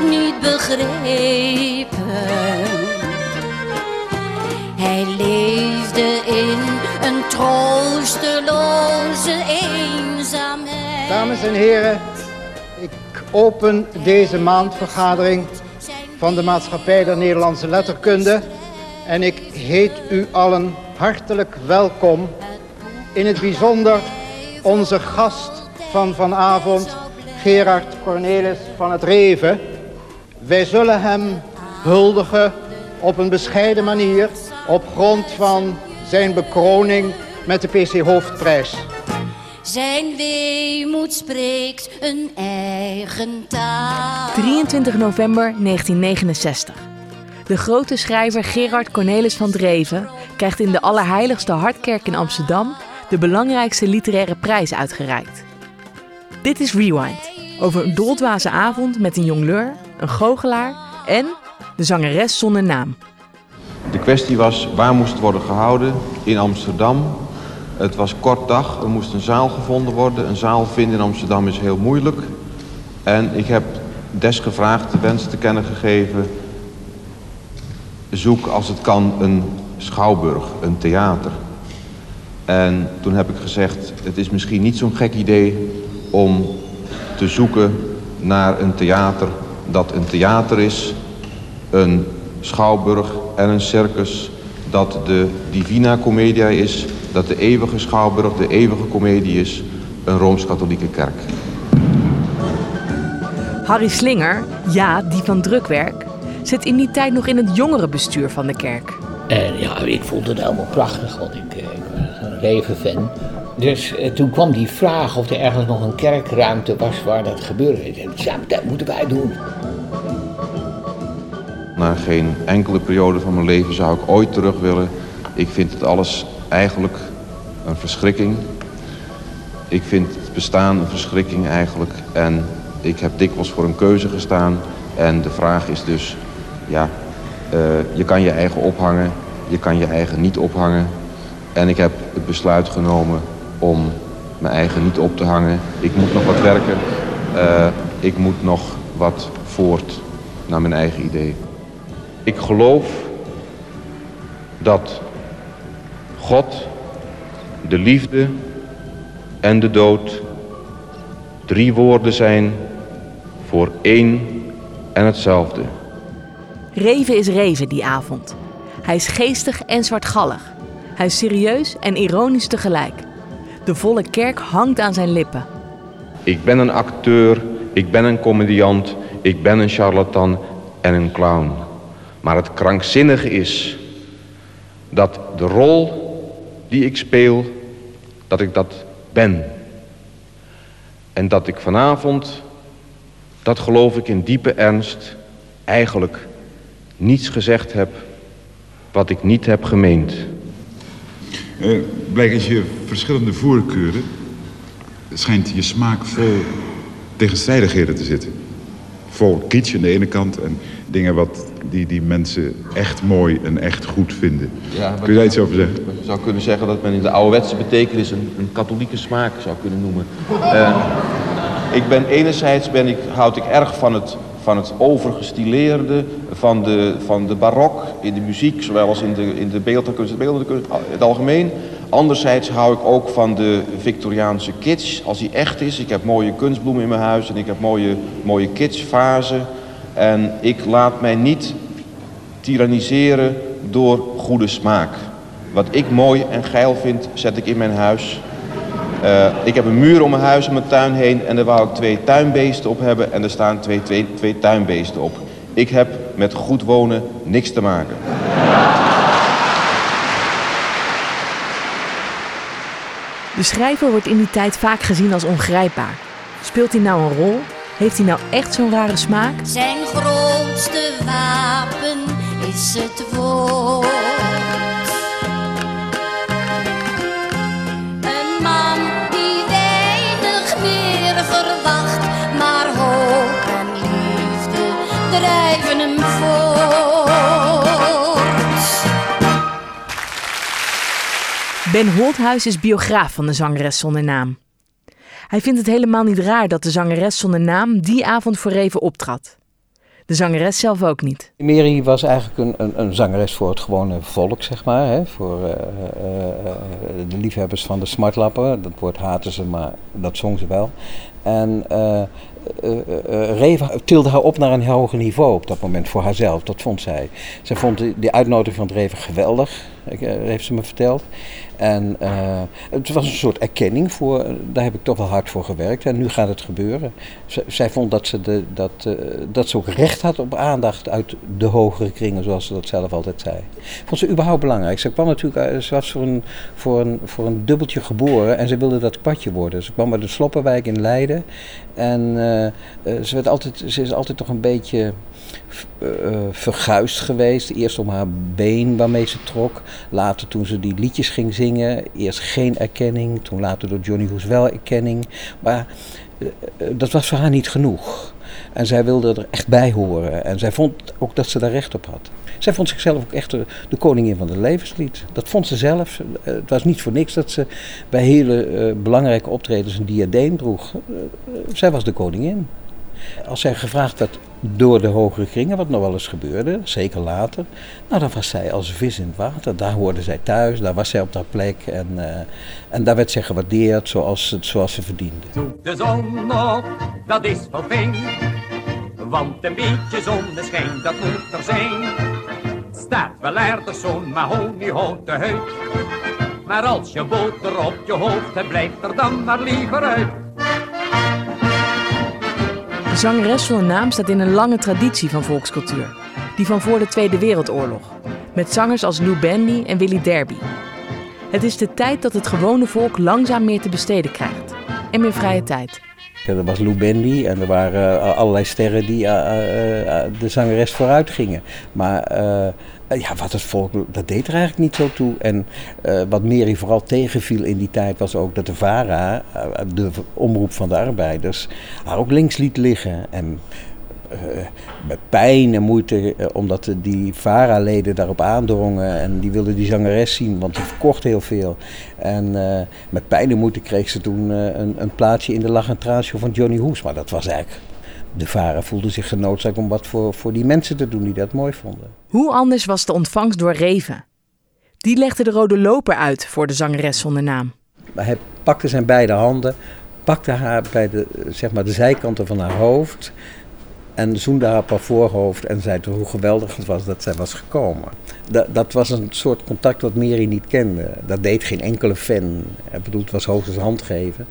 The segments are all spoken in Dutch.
niet begrepen. Hij leefde in een troosteloze eenzaamheid. Dames en heren, ik open deze maandvergadering van de Maatschappij der Nederlandse Letterkunde en ik heet u allen hartelijk welkom. In het bijzonder onze gast van vanavond, Gerard Cornelis van het Reven. Wij zullen hem huldigen op een bescheiden manier op grond van zijn bekroning met de PC Hoofdprijs. Zijn weemoed spreekt een eigen taal. 23 november 1969. De grote schrijver Gerard Cornelis van Dreven krijgt in de Allerheiligste Hartkerk in Amsterdam de belangrijkste literaire prijs uitgereikt. Dit is Rewind, over een doldwaze avond met een jongleur, een goochelaar en de zangeres zonder naam. De kwestie was waar moest het worden gehouden? In Amsterdam. Het was kort dag, er moest een zaal gevonden worden. Een zaal vinden in Amsterdam is heel moeilijk. En ik heb desgevraagd de wens te kennen gegeven. Zoek als het kan een schouwburg, een theater. En toen heb ik gezegd, het is misschien niet zo'n gek idee om te zoeken naar een theater dat een theater is, een schouwburg en een circus dat de Divina Commedia is, dat de eeuwige schouwburg de eeuwige comedie is, een Rooms-Katholieke kerk. Harry Slinger, ja, die van drukwerk, zit in die tijd nog in het jongerenbestuur van de kerk. En ja, ik vond het helemaal prachtig, want ik, eh, ik was een. Dus eh, toen kwam die vraag of er ergens nog een kerkruimte was waar dat gebeurde. Ja, dat moeten wij doen. Naar geen enkele periode van mijn leven zou ik ooit terug willen. Ik vind het alles eigenlijk een verschrikking. Ik vind het bestaan een verschrikking eigenlijk. En ik heb dikwijls voor een keuze gestaan. En de vraag is dus, ja, eh, je kan je eigen ophangen, je kan je eigen niet ophangen. En ik heb het besluit genomen om mijn eigen niet op te hangen. Ik moet nog wat werken. Eh, ik moet nog wat voort naar mijn eigen idee. Ik geloof dat God, de liefde en de dood drie woorden zijn voor één en hetzelfde. Reven is Reven die avond. Hij is geestig en zwartgallig. Hij is serieus en ironisch tegelijk. De volle kerk hangt aan zijn lippen. Ik ben een acteur, ik ben een comediant, ik ben een charlatan en een clown. Maar het krankzinnige is dat de rol die ik speel, dat ik dat ben. En dat ik vanavond, dat geloof ik in diepe ernst, eigenlijk niets gezegd heb wat ik niet heb gemeend. Uh, blijkt als je verschillende voorkeuren... schijnt je smaak vol tegenstrijdigheden te zitten. Vol kitsch aan de ene kant en dingen wat die, die mensen echt mooi en echt goed vinden. Ja, Kun je daar iets over zeggen? Je zou kunnen zeggen dat men in de ouderwetse betekenis een, een katholieke smaak zou kunnen noemen. Uh, ik ben enerzijds ben ik, houd ik erg van het, van het overgestileerde, van de, van de barok in de muziek, zowel als in de, in de de beeldende kunst, in het algemeen. Anderzijds hou ik ook van de Victoriaanse kitsch, als die echt is. Ik heb mooie kunstbloemen in mijn huis en ik heb mooie, mooie kitschvazen. En ik laat mij niet tyranniseren door goede smaak. Wat ik mooi en geil vind, zet ik in mijn huis. Uh, ik heb een muur om mijn huis en mijn tuin heen en daar wou ik twee tuinbeesten op hebben en er staan twee, twee, twee tuinbeesten op. Ik heb met goed wonen niks te maken. De schrijver wordt in die tijd vaak gezien als ongrijpbaar. Speelt hij nou een rol? Heeft hij nou echt zo'n rare smaak? Zijn grootste wapen is het woord. Ben Holthuis is biograaf van de zangeres zonder naam. Hij vindt het helemaal niet raar dat de zangeres zonder naam die avond voor Reven optrad. De zangeres zelf ook niet. Mary was eigenlijk een, een, een zangeres voor het gewone volk, zeg maar. Hè? Voor uh, uh, de liefhebbers van de smartlappen. Dat woord haten ze, maar dat zong ze wel. En uh, Reva tilde haar op naar een hoger niveau op dat moment voor haarzelf. Dat vond zij. Zij vond die, uitnodiging van Reva geweldig, heeft ze me verteld. En het was een soort erkenning voor, daar heb ik toch wel hard voor gewerkt en nu gaat het gebeuren. zij vond dat ze, de, dat, dat ze ook recht had op aandacht uit de hogere kringen, zoals ze dat zelf altijd zei. Vond ze überhaupt belangrijk. Ze kwam natuurlijk, ze voor een, voor, een, voor een dubbeltje geboren en ze wilde dat kwartje worden. Ze kwam uit de Sloppenwijk in Leiden en uh, ze, werd altijd, ze is altijd toch een beetje uh, verguisd geweest. Eerst om haar been waarmee ze trok. Later toen ze die liedjes ging zingen. Eerst geen erkenning. Toen later door Johnny Hoes wel erkenning. Maar dat was voor haar niet genoeg. En zij wilde er echt bij horen. En zij vond ook dat ze daar recht op had. Zij vond zichzelf ook echt de, koningin van het levenslied. Dat vond ze zelf. Het was niet voor niks dat ze bij hele uh, belangrijke optredens een diadeem droeg. Uh, zij was de koningin. Als zij gevraagd werd door de hogere kringen, wat nog wel eens gebeurde, zeker later, nou dan was zij als vis in het water. Daar hoorde zij thuis, daar was zij op haar plek en, en daar werd zij gewaardeerd zoals, zoals ze verdiende. De zon op, dat is fijn, want een beetje zonneschijn, dat moet er zijn. Staat wel ergens zo'n mahoniehouten huid, maar als je boter op je hoofd hebt, blijft er dan maar liever uit. De zangeres zonder naam staat in een lange traditie van volkscultuur. Die van voor de Tweede Wereldoorlog. Met zangers als Lou Bendy en Willy Derby. Het is de tijd dat het gewone volk langzaam meer te besteden krijgt. En meer vrije tijd. Er was Lou Bendy en er waren uh, allerlei sterren die uh, uh, de zangeres vooruit gingen. Maar ja, wat het volk, dat deed er eigenlijk niet zo toe. En wat Mary vooral tegenviel in die tijd was ook dat de VARA, de omroep van de arbeiders, haar ook links liet liggen. En met pijn en moeite, uh, omdat die VARA-leden daarop aandrongen. En die wilden die zangeres zien, want die verkocht heel veel. En uh, met pijn en moeite kreeg ze toen een, een, plaatsje in de Lach en Traanshow van Johnny Hoes. Maar dat was eigenlijk... De VARA voelde zich genoodzaakt om wat voor, voor die mensen te doen die dat mooi vonden. Hoe anders was de ontvangst door Reven? Die legde de rode loper uit voor de zangeres zonder naam. Hij pakte zijn beide handen, pakte haar bij de, zeg maar, de zijkanten van haar hoofd en zoende haar op haar voorhoofd en zei hoe geweldig het was dat zij was gekomen. Dat, dat was een soort contact wat Mary niet kende. Dat deed geen enkele fan. Ik het was hoogstens handgeven.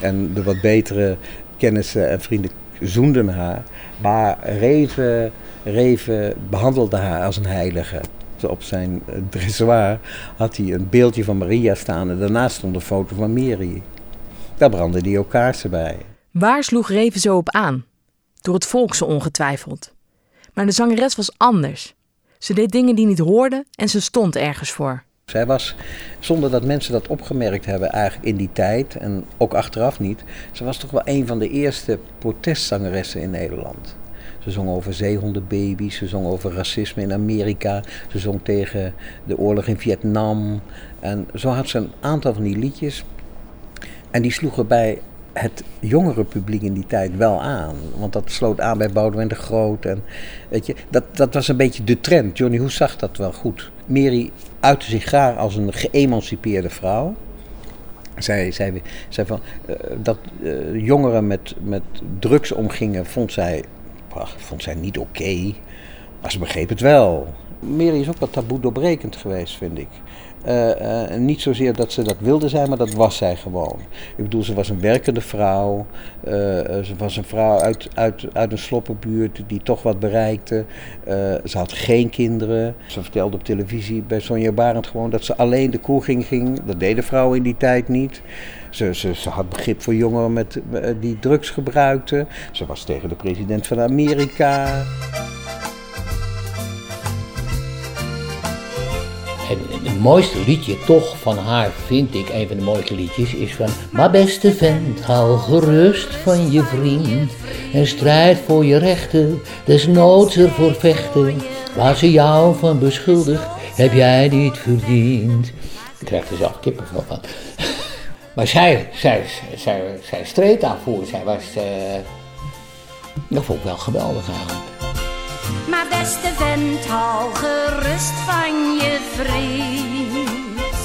En de wat betere kennissen en vrienden zoenden haar. Maar Reven, Reven behandelde haar als een heilige. Op zijn dressoir had hij een beeldje van Maria staan en daarnaast stond een foto van Mary. Daar brandde hij ook kaarsen bij. Waar sloeg Reven zo op aan? Door het volk zo ongetwijfeld. Maar de zangeres was anders. Ze deed dingen die niet hoorden en ze stond ergens voor. Zij was, zonder dat mensen dat opgemerkt hebben eigenlijk in die tijd en ook achteraf niet, ze was toch wel een van de eerste protestzangeressen in Nederland. Ze zong over zeehondenbaby's, ze zong over racisme in Amerika, ze zong tegen de oorlog in Vietnam. En zo had ze een aantal van die liedjes. En die sloegen bij het jongere publiek in die tijd wel aan. Want dat sloot aan bij Boudewijn de Groot. En, weet je, dat, dat was een beetje de trend. Johnny Hoes zag dat wel goed. Mary uitte zich graag als een geëmancipeerde vrouw. Zij zei, van, uh, dat uh, jongeren met, met drugs omgingen, vond zij, vond zij niet oké. Maar ze begreep het wel. Mary is ook wat taboe doorbrekend geweest, vind ik. Uh, uh, niet zozeer dat ze dat wilde zijn, maar dat was zij gewoon. Ik bedoel, ze was een werkende vrouw. Uh, ze was een vrouw uit, uit, uit een sloppenbuurt die toch wat bereikte. ze had geen kinderen. Ze vertelde op televisie bij Sonja Barend gewoon dat ze alleen de koelging ging. Dat deden vrouwen in die tijd niet. Ze, ze, ze had begrip voor jongeren met, die drugs gebruikten. Ze was tegen de president van Amerika. Het mooiste liedje toch van haar, vind ik, een van de mooiste liedjes, is van... Maar beste vent, hou gerust van je vriend. En strijd voor je rechten, desnoods ervoor vechten. Waar ze jou van beschuldigt, heb jij niet verdiend. Ik krijg er zelf kippenvel van. maar zij, zij, zij, zij streed daarvoor. Zij was... Uh, dat vond ik wel geweldig eigenlijk. Maar beste vent, hou gerust van je vriend.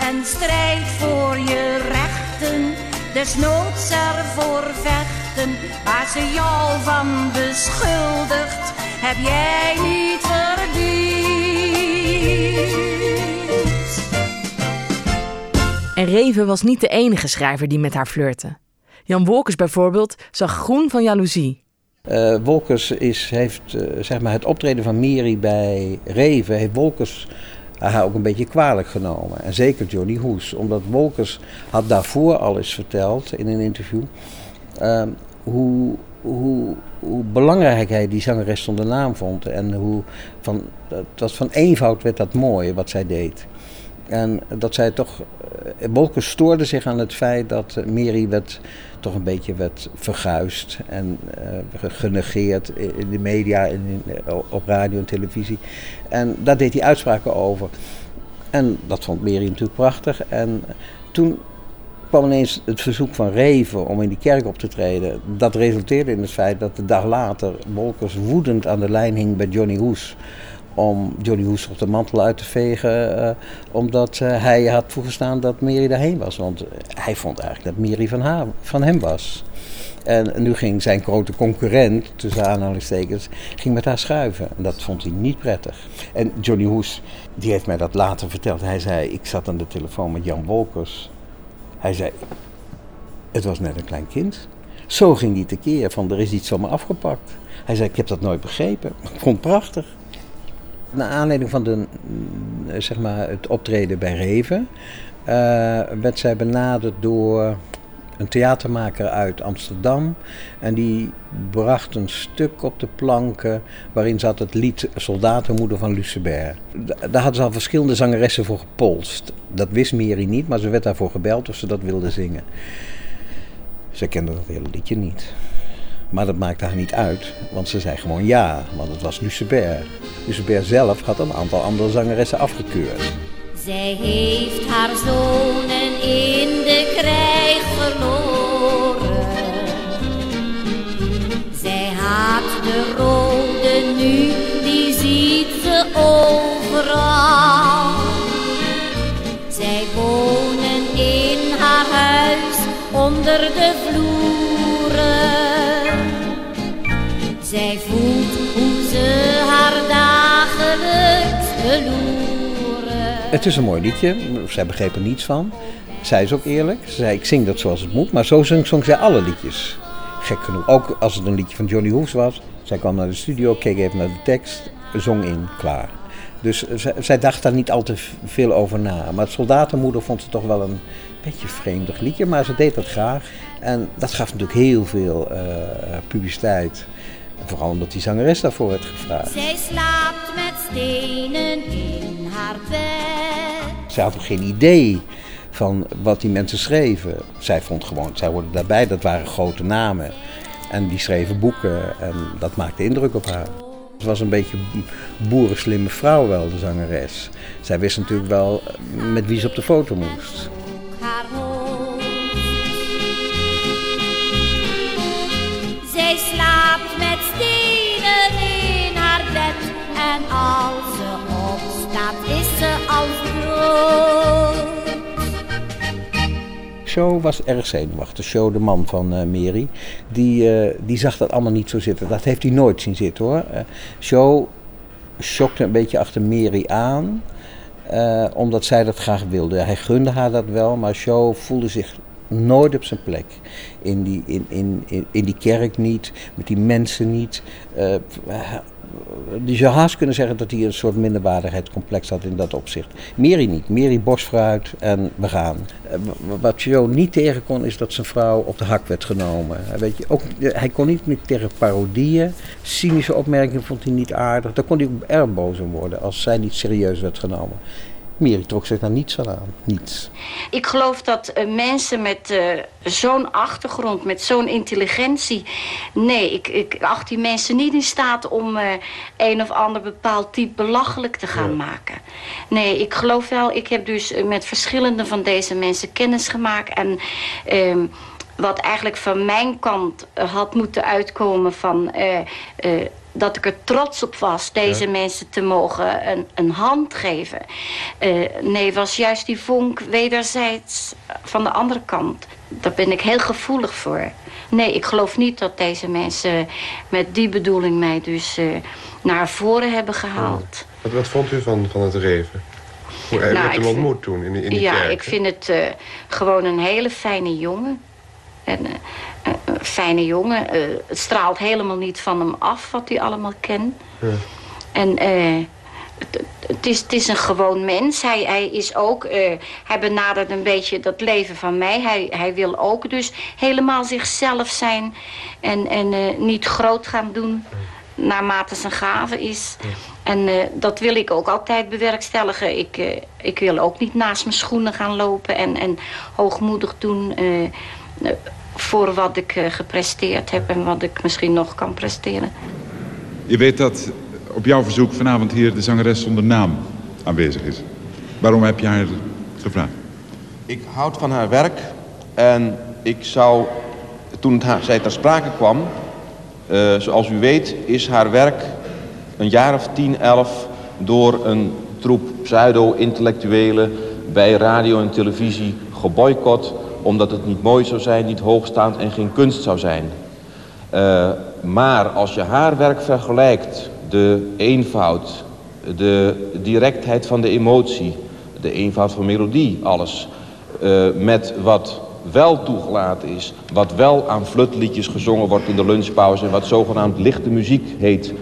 En strijd voor je rechten, desnoods ervoor vechten. Waar ze jou van beschuldigt, heb jij niet verdiend. En Reven was niet de enige schrijver die met haar flirte. Jan Wolkers bijvoorbeeld zag groen van jaloezie. Uh, Wolkers is, heeft uh, zeg maar het optreden van Miri bij Reven, heeft Wolkers haar ook een beetje kwalijk genomen. En zeker Johnny Hoes, omdat Wolkers had daarvoor al eens verteld in een interview hoe, hoe, hoe belangrijk hij die zangeres zonder naam vond. En hoe van, dat van eenvoud werd dat mooi wat zij deed. En dat zij toch. Wolkers stoorde zich aan het feit dat Miri werd toch een beetje werd verguisd en uh, genegeerd in de media, in, op radio en televisie. En daar deed hij uitspraken over. En dat vond Mary natuurlijk prachtig. En toen kwam ineens het verzoek van Reven om in die kerk op te treden. Dat resulteerde in het feit dat de dag later Wolkers woedend aan de lijn hing bij Johnny Hoes om Johnny Hoes op de mantel uit te vegen. Uh, omdat uh, hij had toegestaan dat Mary daarheen was. Want hij vond eigenlijk dat Mary van, van hem was. En nu ging zijn grote concurrent, tussen aanhalingstekens, ging met haar schuiven. En dat vond hij niet prettig. En Johnny Hoes, die heeft mij dat later verteld. Hij zei, ik zat aan de telefoon met Jan Wolkers. Hij zei, het was net een klein kind. Zo ging hij tekeer, van er is iets van me afgepakt. Hij zei, ik heb dat nooit begrepen. Ik vond prachtig. Naar aanleiding van de, zeg maar, het optreden bij Reven uh, werd zij benaderd door een theatermaker uit Amsterdam. En die bracht een stuk op de planken waarin zat het lied Soldatenmoeder van Lucebert. Daar hadden ze al verschillende zangeressen voor gepolst. Dat wist Miri niet, maar ze werd daarvoor gebeld of ze dat wilde zingen. Ze kende dat hele liedje niet. Maar dat maakte haar niet uit, want ze zei gewoon ja, want het was Lucebert. Lucebert zelf had een aantal andere zangeressen afgekeurd. Zij heeft haar Het is een mooi liedje, zij begreep er niets van. Zij is ook eerlijk. Ze zei, ik zing dat zoals het moet. Maar zo zong, zong zij alle liedjes. Gek genoeg. Ook als het een liedje van Johnny Hoes was. Zij kwam naar de studio, keek even naar de tekst, zong in, klaar. Dus zij, zij dacht daar niet al te veel over na. Maar het soldatenmoeder vond het toch wel een beetje vreemdig liedje. Maar ze deed dat graag. En dat gaf natuurlijk heel veel uh, publiciteit. En vooral omdat die zangeres daarvoor werd gevraagd. Zij slaapt met stenen in haar bed. Zij had ook geen idee van wat die mensen schreven. Zij vond gewoon, zij hoorden daarbij, dat waren grote namen. En die schreven boeken en dat maakte indruk op haar. Ze was een beetje een boerenslimme vrouw wel, de zangeres. Zij wist natuurlijk wel met wie ze op de foto moest. Show was erg zenuwachtig. Show, de man van uh, Mary, die, uh, die zag dat allemaal niet zo zitten. Dat heeft hij nooit zien zitten hoor. Uh, Show schokte een beetje achter Mary aan, omdat zij dat graag wilde. Hij gunde haar dat wel, maar Show voelde zich nooit op zijn plek. In die, in, in, in, in die kerk niet, met die mensen niet je zou haast kunnen zeggen dat hij een soort minderwaardigheidscomplex had in dat opzicht. Mary niet. Mary borst vooruit en we gaan. Wat Joe niet tegen kon is dat zijn vrouw op de hak werd genomen. Weet je, ook, hij kon niet meer tegen parodieën. Cynische opmerkingen vond hij niet aardig. Daar kon hij ook erg boos om worden als zij niet serieus werd genomen. Mary trok zich daar niets van aan. Niets. Ik geloof dat uh, mensen met uh, zo'n achtergrond, met zo'n intelligentie... Nee, ik, ik acht die mensen niet in staat om uh, een of ander bepaald type belachelijk te gaan ja. maken. Nee, ik geloof wel, ik heb dus met verschillende van deze mensen kennis gemaakt... en ehm, wat eigenlijk van mijn kant had moeten uitkomen van dat ik er trots op was deze mensen te mogen een, een hand geven. Uh, nee, was juist die vonk wederzijds van de andere kant. Daar ben ik heel gevoelig voor. Nee, ik geloof niet dat deze mensen met die bedoeling mij dus uh, naar voren hebben gehaald. Wat, wat vond u van, van het reven? Hoe heb nou, je hem ontmoet toen in, in die ja, kerk? Ja, ik vind het uh, gewoon een hele fijne jongen. En, uh, een fijne jongen. Uh, het straalt helemaal niet van hem af wat hij allemaal kent. Ja. En het, het, is, het is een gewoon mens. Hij, hij is ook, hij benadert een beetje dat leven van mij. Hij, hij wil ook dus helemaal zichzelf zijn. En, en niet groot gaan doen naarmate zijn gave is. Ja. En uh, dat wil ik ook altijd bewerkstelligen. Ik, uh, ik wil ook niet naast mijn schoenen gaan lopen en, en hoogmoedig doen... Uh, voor wat ik gepresteerd heb en wat ik misschien nog kan presteren. Je weet dat op jouw verzoek vanavond hier de zangeres zonder naam aanwezig is. Waarom heb je haar gevraagd? Ik houd van haar werk en ik zou, toen het haar, zij ter sprake kwam... zoals u weet is haar werk een jaar of tien, elf door een troep pseudo-intellectuelen bij radio en televisie geboycott omdat het niet mooi zou zijn, niet hoogstaand en geen kunst zou zijn. Uh, maar als je haar werk vergelijkt, de eenvoud, de directheid van de emotie, de eenvoud van melodie, alles, uh, met wat wel toegelaten is, wat wel aan flutliedjes gezongen wordt in de lunchpauze en wat zogenaamd lichte muziek heet,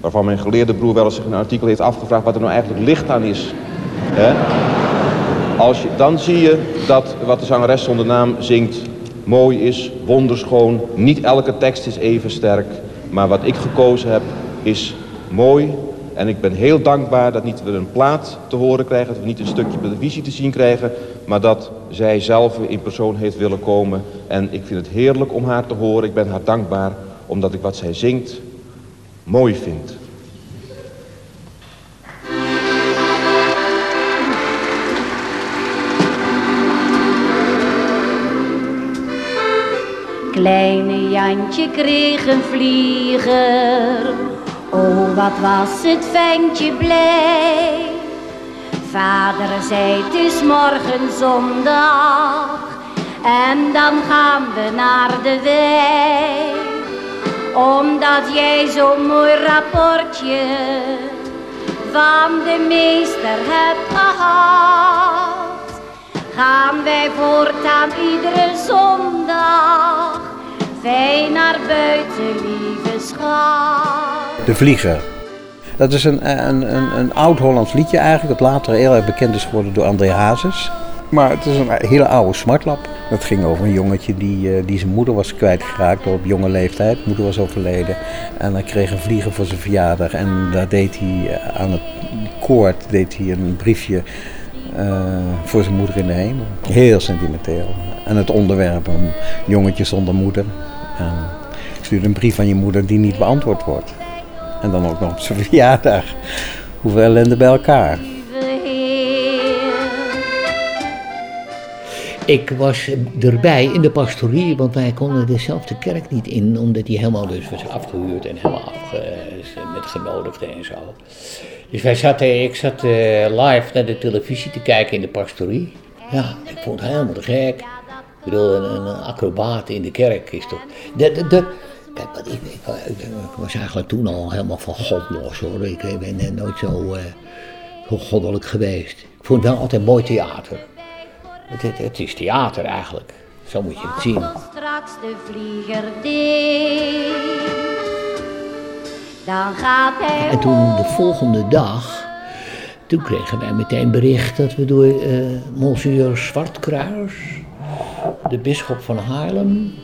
waarvan mijn geleerde broer wel eens in een artikel heeft afgevraagd wat er nou eigenlijk licht aan is. He? Als je, dan zie je dat wat de zangeres zonder naam zingt mooi is, wonderschoon. Niet elke tekst is even sterk, maar wat ik gekozen heb is mooi. En ik ben heel dankbaar dat niet we een plaat te horen krijgen, dat we niet een stukje televisie te zien krijgen, maar dat zij zelf in persoon heeft willen komen. En ik vind het heerlijk om haar te horen. Ik ben haar dankbaar omdat ik wat zij zingt mooi vind. Kleine Jantje kreeg een vlieger, oh wat was het ventje blij. Vader zei het is morgen zondag en dan gaan we naar de wei omdat jij zo'n mooi rapportje van de meester hebt gehad, gaan wij voortaan iedere zondag fijn naar buiten, lieve schat. De Vlieger. Dat is een, een, een, een oud-Hollands liedje eigenlijk, dat later heel erg bekend is geworden door André Hazes. Maar het is een hele oude smartlap. Dat ging over een jongetje die, uh, die zijn moeder was kwijtgeraakt op jonge leeftijd. Moeder was overleden. En hij kreeg een vlieger voor zijn verjaardag. En daar deed hij uh, aan het koord deed hij een briefje voor zijn moeder in de hemel. Heel sentimenteel. En het onderwerp, een jongetje zonder moeder. En stuurde een brief aan je moeder die niet beantwoord wordt. En dan ook nog op zijn verjaardag. Hoeveel ellende bij elkaar. Ik was erbij in de pastorie, want wij konden dezelfde kerk niet in, omdat die helemaal dus was afgehuurd en helemaal afge, met genodigden en zo. Dus wij zaten, ik zat uh, live naar de televisie te kijken in de pastorie. Ja, ik vond het helemaal gek. Ik bedoel, een, een acrobaat in de kerk is toch... De, de, kijk, wat ik, ik, ik, was eigenlijk toen al helemaal van God los hoor. Ik ben nooit zo, uh, zo goddelijk geweest. Ik vond het wel altijd mooi theater. Het, het, het, is theater eigenlijk. Zo moet je het zien. Straks de vlieger dan gaat hij. En toen de volgende dag, toen kregen wij meteen bericht dat we door uh, Monseigneur Zwartkruis, de bisschop van Haarlem,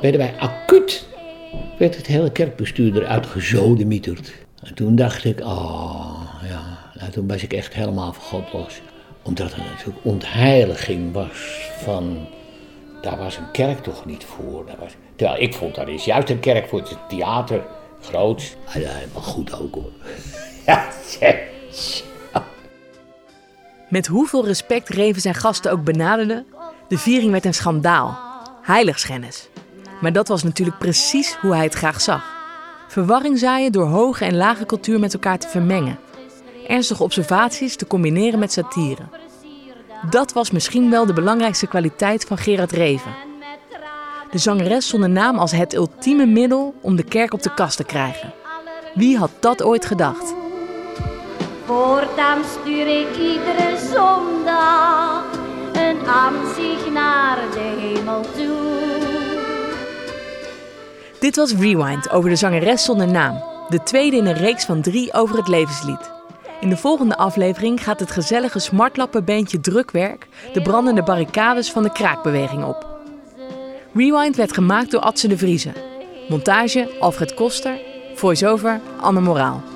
werden wij acuut, werd het hele kerkbestuur eruit gezodemieterd. En toen dacht ik, oh ja, nou, toen was ik echt helemaal van los omdat er natuurlijk ontheiliging was van, daar was een kerk toch niet voor. Terwijl ik vond, dat is juist een kerk voor het theater, groot. Ja, maar goed ook hoor. Ja, Met hoeveel respect Reven zijn gasten ook benaderden, de viering werd een schandaal. Heiligschennis. Maar dat was natuurlijk precies hoe hij het graag zag. Verwarring zaaien door hoge en lage cultuur met elkaar te vermengen. Ernstige observaties te combineren met satire. Dat was misschien wel de belangrijkste kwaliteit van Gerard Reven. De zangeres zonder naam als het ultieme middel om de kerk op de kast te krijgen. Wie had dat ooit gedacht? Voortaan stuur ik iedere zondag een aanzicht naar de hemel toe. Dit was Rewind over de zangeres zonder naam. De tweede in een reeks van drie over het levenslied. In de volgende aflevering gaat het gezellige smartlappenbeentje Drukwerk de brandende barricades van de kraakbeweging op. Rewind werd gemaakt door Atze de Vriezen. Montage Alfred Koster. Voice-over Anne Moraal.